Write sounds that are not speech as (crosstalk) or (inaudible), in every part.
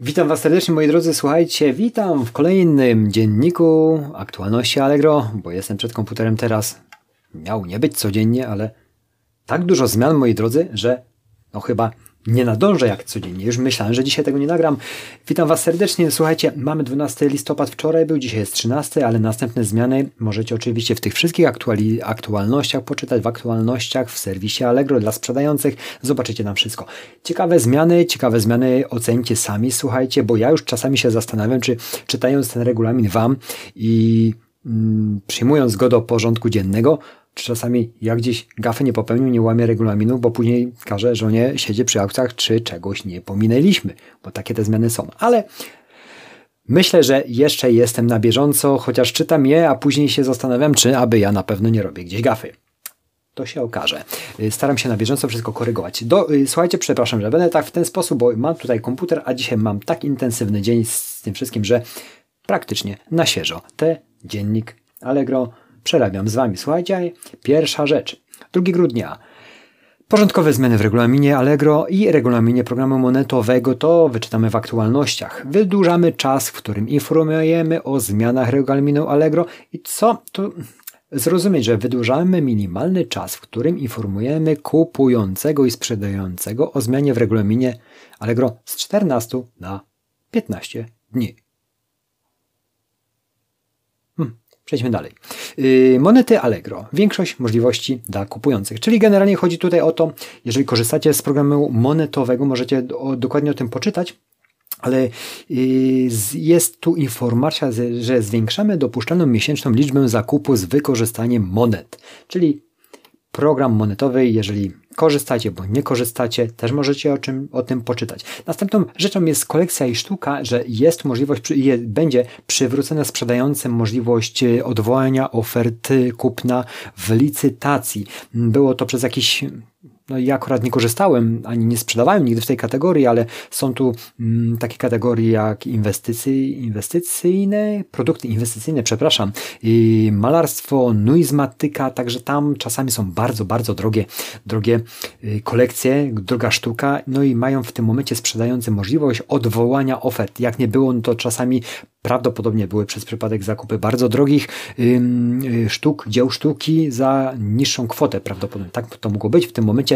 Witam Was serdecznie moi drodzy, słuchajcie, witam w kolejnym dzienniku aktualności Allegro, bo jestem przed komputerem teraz. Miał nie być codziennie, ale tak dużo zmian moi drodzy, że no chyba nie nadążę jak codziennie. Już myślałem, że dzisiaj tego nie nagram. Witam Was serdecznie. Słuchajcie, mamy 12 listopad, wczoraj był, dzisiaj jest 13, ale następne zmiany możecie oczywiście w tych wszystkich aktuali- aktualnościach poczytać, w aktualnościach w serwisie Allegro dla sprzedających. Zobaczycie tam wszystko. Ciekawe zmiany, ciekawe zmiany ocencie sami, słuchajcie, bo ja już czasami się zastanawiam, czy czytając ten regulamin Wam i mm, przyjmując go do porządku dziennego, czasami jak gdzieś gafy nie popełnił, nie łamie regulaminu, bo później każe żonie siedzie przy aukcjach, czy czegoś nie pominęliśmy, bo takie te zmiany są. Ale myślę, że jeszcze jestem na bieżąco, chociaż czytam je, a później się zastanawiam, czy aby ja na pewno nie robię gdzieś gafy. To się okaże. Y, Staram się na bieżąco wszystko korygować. Do, y, słuchajcie, przepraszam, że będę tak w ten sposób, bo mam tutaj komputer, a dzisiaj mam tak intensywny dzień z tym wszystkim, że praktycznie na świeżo. Te dziennik Allegro przerabiam z Wami. Słuchajcie, pierwsza rzecz. 2 grudnia. Porządkowe zmiany w regulaminie Allegro i regulaminie programu monetowego to wyczytamy w aktualnościach. Wydłużamy czas, w którym informujemy o zmianach regulaminu Allegro i co to zrozumieć, że wydłużamy minimalny czas, w którym informujemy kupującego i sprzedającego o zmianie w regulaminie Allegro z 14 na 15 dni. Przejdźmy dalej. Yy, monety Allegro. Większość możliwości dla kupujących. Czyli generalnie chodzi tutaj o to, jeżeli korzystacie z programu monetowego, możecie dokładnie o tym poczytać, ale z- jest tu informacja, że- zwiększamy dopuszczalną miesięczną liczbę zakupów z wykorzystaniem monet. Czyli program monetowy, jeżeli korzystacie bądź nie korzystacie, też możecie o, czym, o tym poczytać. Następną rzeczą jest kolekcja i sztuka, że jest możliwość, będzie przywrócona sprzedającym możliwość e, odwołania oferty kupna w licytacji. Było to przez jakiś no ja akurat nie korzystałem, ani nie sprzedawałem nigdy w tej kategorii, ale są tu mm, takie kategorie jak inwestycje, inwestycyjne, produkty inwestycyjne, przepraszam, i malarstwo, nuizmatyka, także tam czasami są bardzo, bardzo drogie, drogie y, kolekcje, droga sztuka, no i mają w tym momencie sprzedający możliwość odwołania ofert. Jak nie było, no to czasami prawdopodobnie były przez przypadek zakupy bardzo drogich y, sztuk, dzieł sztuki za niższą kwotę prawdopodobnie. Tak to mogło być. W tym momencie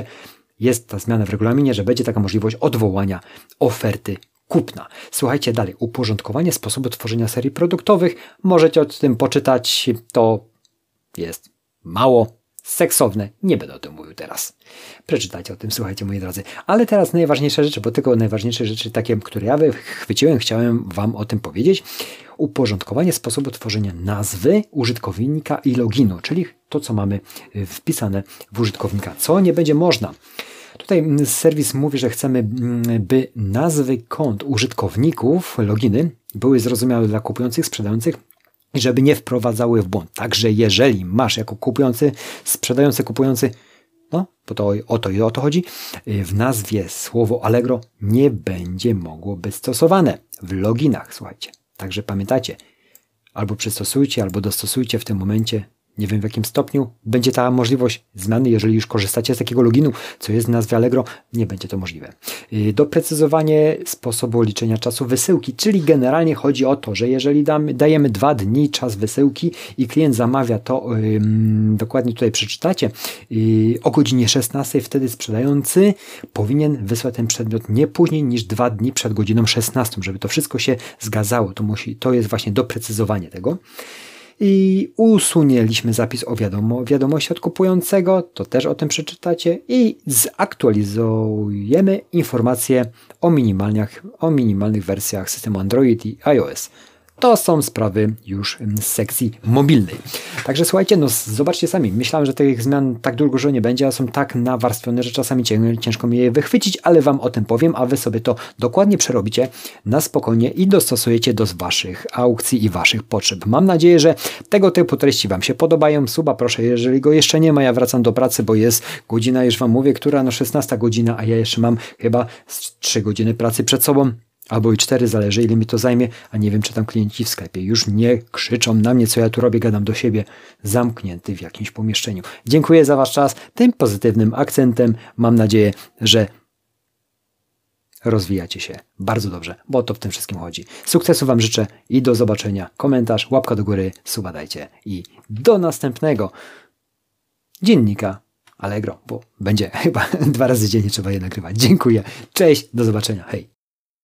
jest ta zmiana w regulaminie, że będzie taka możliwość odwołania oferty kupna. Słuchajcie dalej. Uporządkowanie sposobu tworzenia serii produktowych. Możecie o tym poczytać. To jest mało seksowne. Nie będę o tym mówił teraz. Przeczytajcie o tym, słuchajcie, moi drodzy. Ale teraz najważniejsze rzeczy, bo tylko najważniejsze rzeczy, takie, które ja chwyciłem, chciałem Wam o tym powiedzieć. Uporządkowanie sposobu tworzenia nazwy użytkownika i loginu, czyli to, co mamy y, wpisane w użytkownika. Co nie będzie można. Tutaj mm, serwis mówi, że chcemy, mm, by nazwy kont użytkowników, loginy, były zrozumiałe dla kupujących, sprzedających i żeby nie wprowadzały w błąd. Także jeżeli masz jako kupujący, sprzedający, kupujący, no, bo to o to i o to chodzi, y, w nazwie słowo Allegro nie będzie mogło być stosowane w loginach, słuchajcie. Także pamiętajcie, albo przystosujcie, albo dostosujcie w tym momencie, nie wiem w jakim stopniu, będzie ta możliwość zmiany, jeżeli już korzystacie z takiego loginu, co jest w nazwie Allegro, nie będzie to możliwe. Yy, Doprecyzowanie sposobu liczenia czasu wysyłki, czyli generalnie chodzi o to, że jeżeli damy, dajemy dwa dni czas wysyłki i klient zamawia to, ym, dokładnie tutaj przeczytacie, yy, o godzinie 16, wtedy sprzedający powinien wysłać ten przedmiot nie później niż dwa dni przed godziną 16, żeby to wszystko się zgadzało. To, musi, to jest właśnie doprecyzowanie tego i usunięliśmy zapis o wiadomo, wiadomości od kupującego, to też o tym przeczytacie i zaktualizujemy informacje o minimalnych, o minimalnych wersjach systemu Android i iOS. To są sprawy już z sekcji mobilnej. Także słuchajcie, no zobaczcie sami. Myślałem, że tych zmian tak dużo nie będzie, a są tak nawarstwione, że czasami cię- ciężko mi je wychwycić, ale Wam o tym powiem, a Wy sobie to dokładnie przerobicie na spokojnie i dostosujecie do Waszych aukcji i Waszych potrzeb. Mam nadzieję, że tego typu treści Wam się podobają. Suba proszę, jeżeli go jeszcze nie ma, ja wracam do pracy, bo jest godzina, już Wam mówię, która no 16 godzina, a ja jeszcze mam chyba z 3 godziny pracy przed sobą albo i cztery, zależy ile mi to zajmie, a nie wiem, czy tam klienci w sklepie już nie krzyczą na mnie, co ja tu robię, gadam do siebie, zamknięty w jakimś pomieszczeniu. Dziękuję za Wasz czas. Tym pozytywnym akcentem mam nadzieję, że rozwijacie się bardzo dobrze, bo o to w tym wszystkim chodzi. Sukcesu Wam życzę i do zobaczenia. Komentarz, łapka do góry, suba dajcie i do następnego dziennika Allegro, bo będzie (laughs) chyba dwa razy dziennie trzeba je nagrywać. Dziękuję, cześć, do zobaczenia, hej.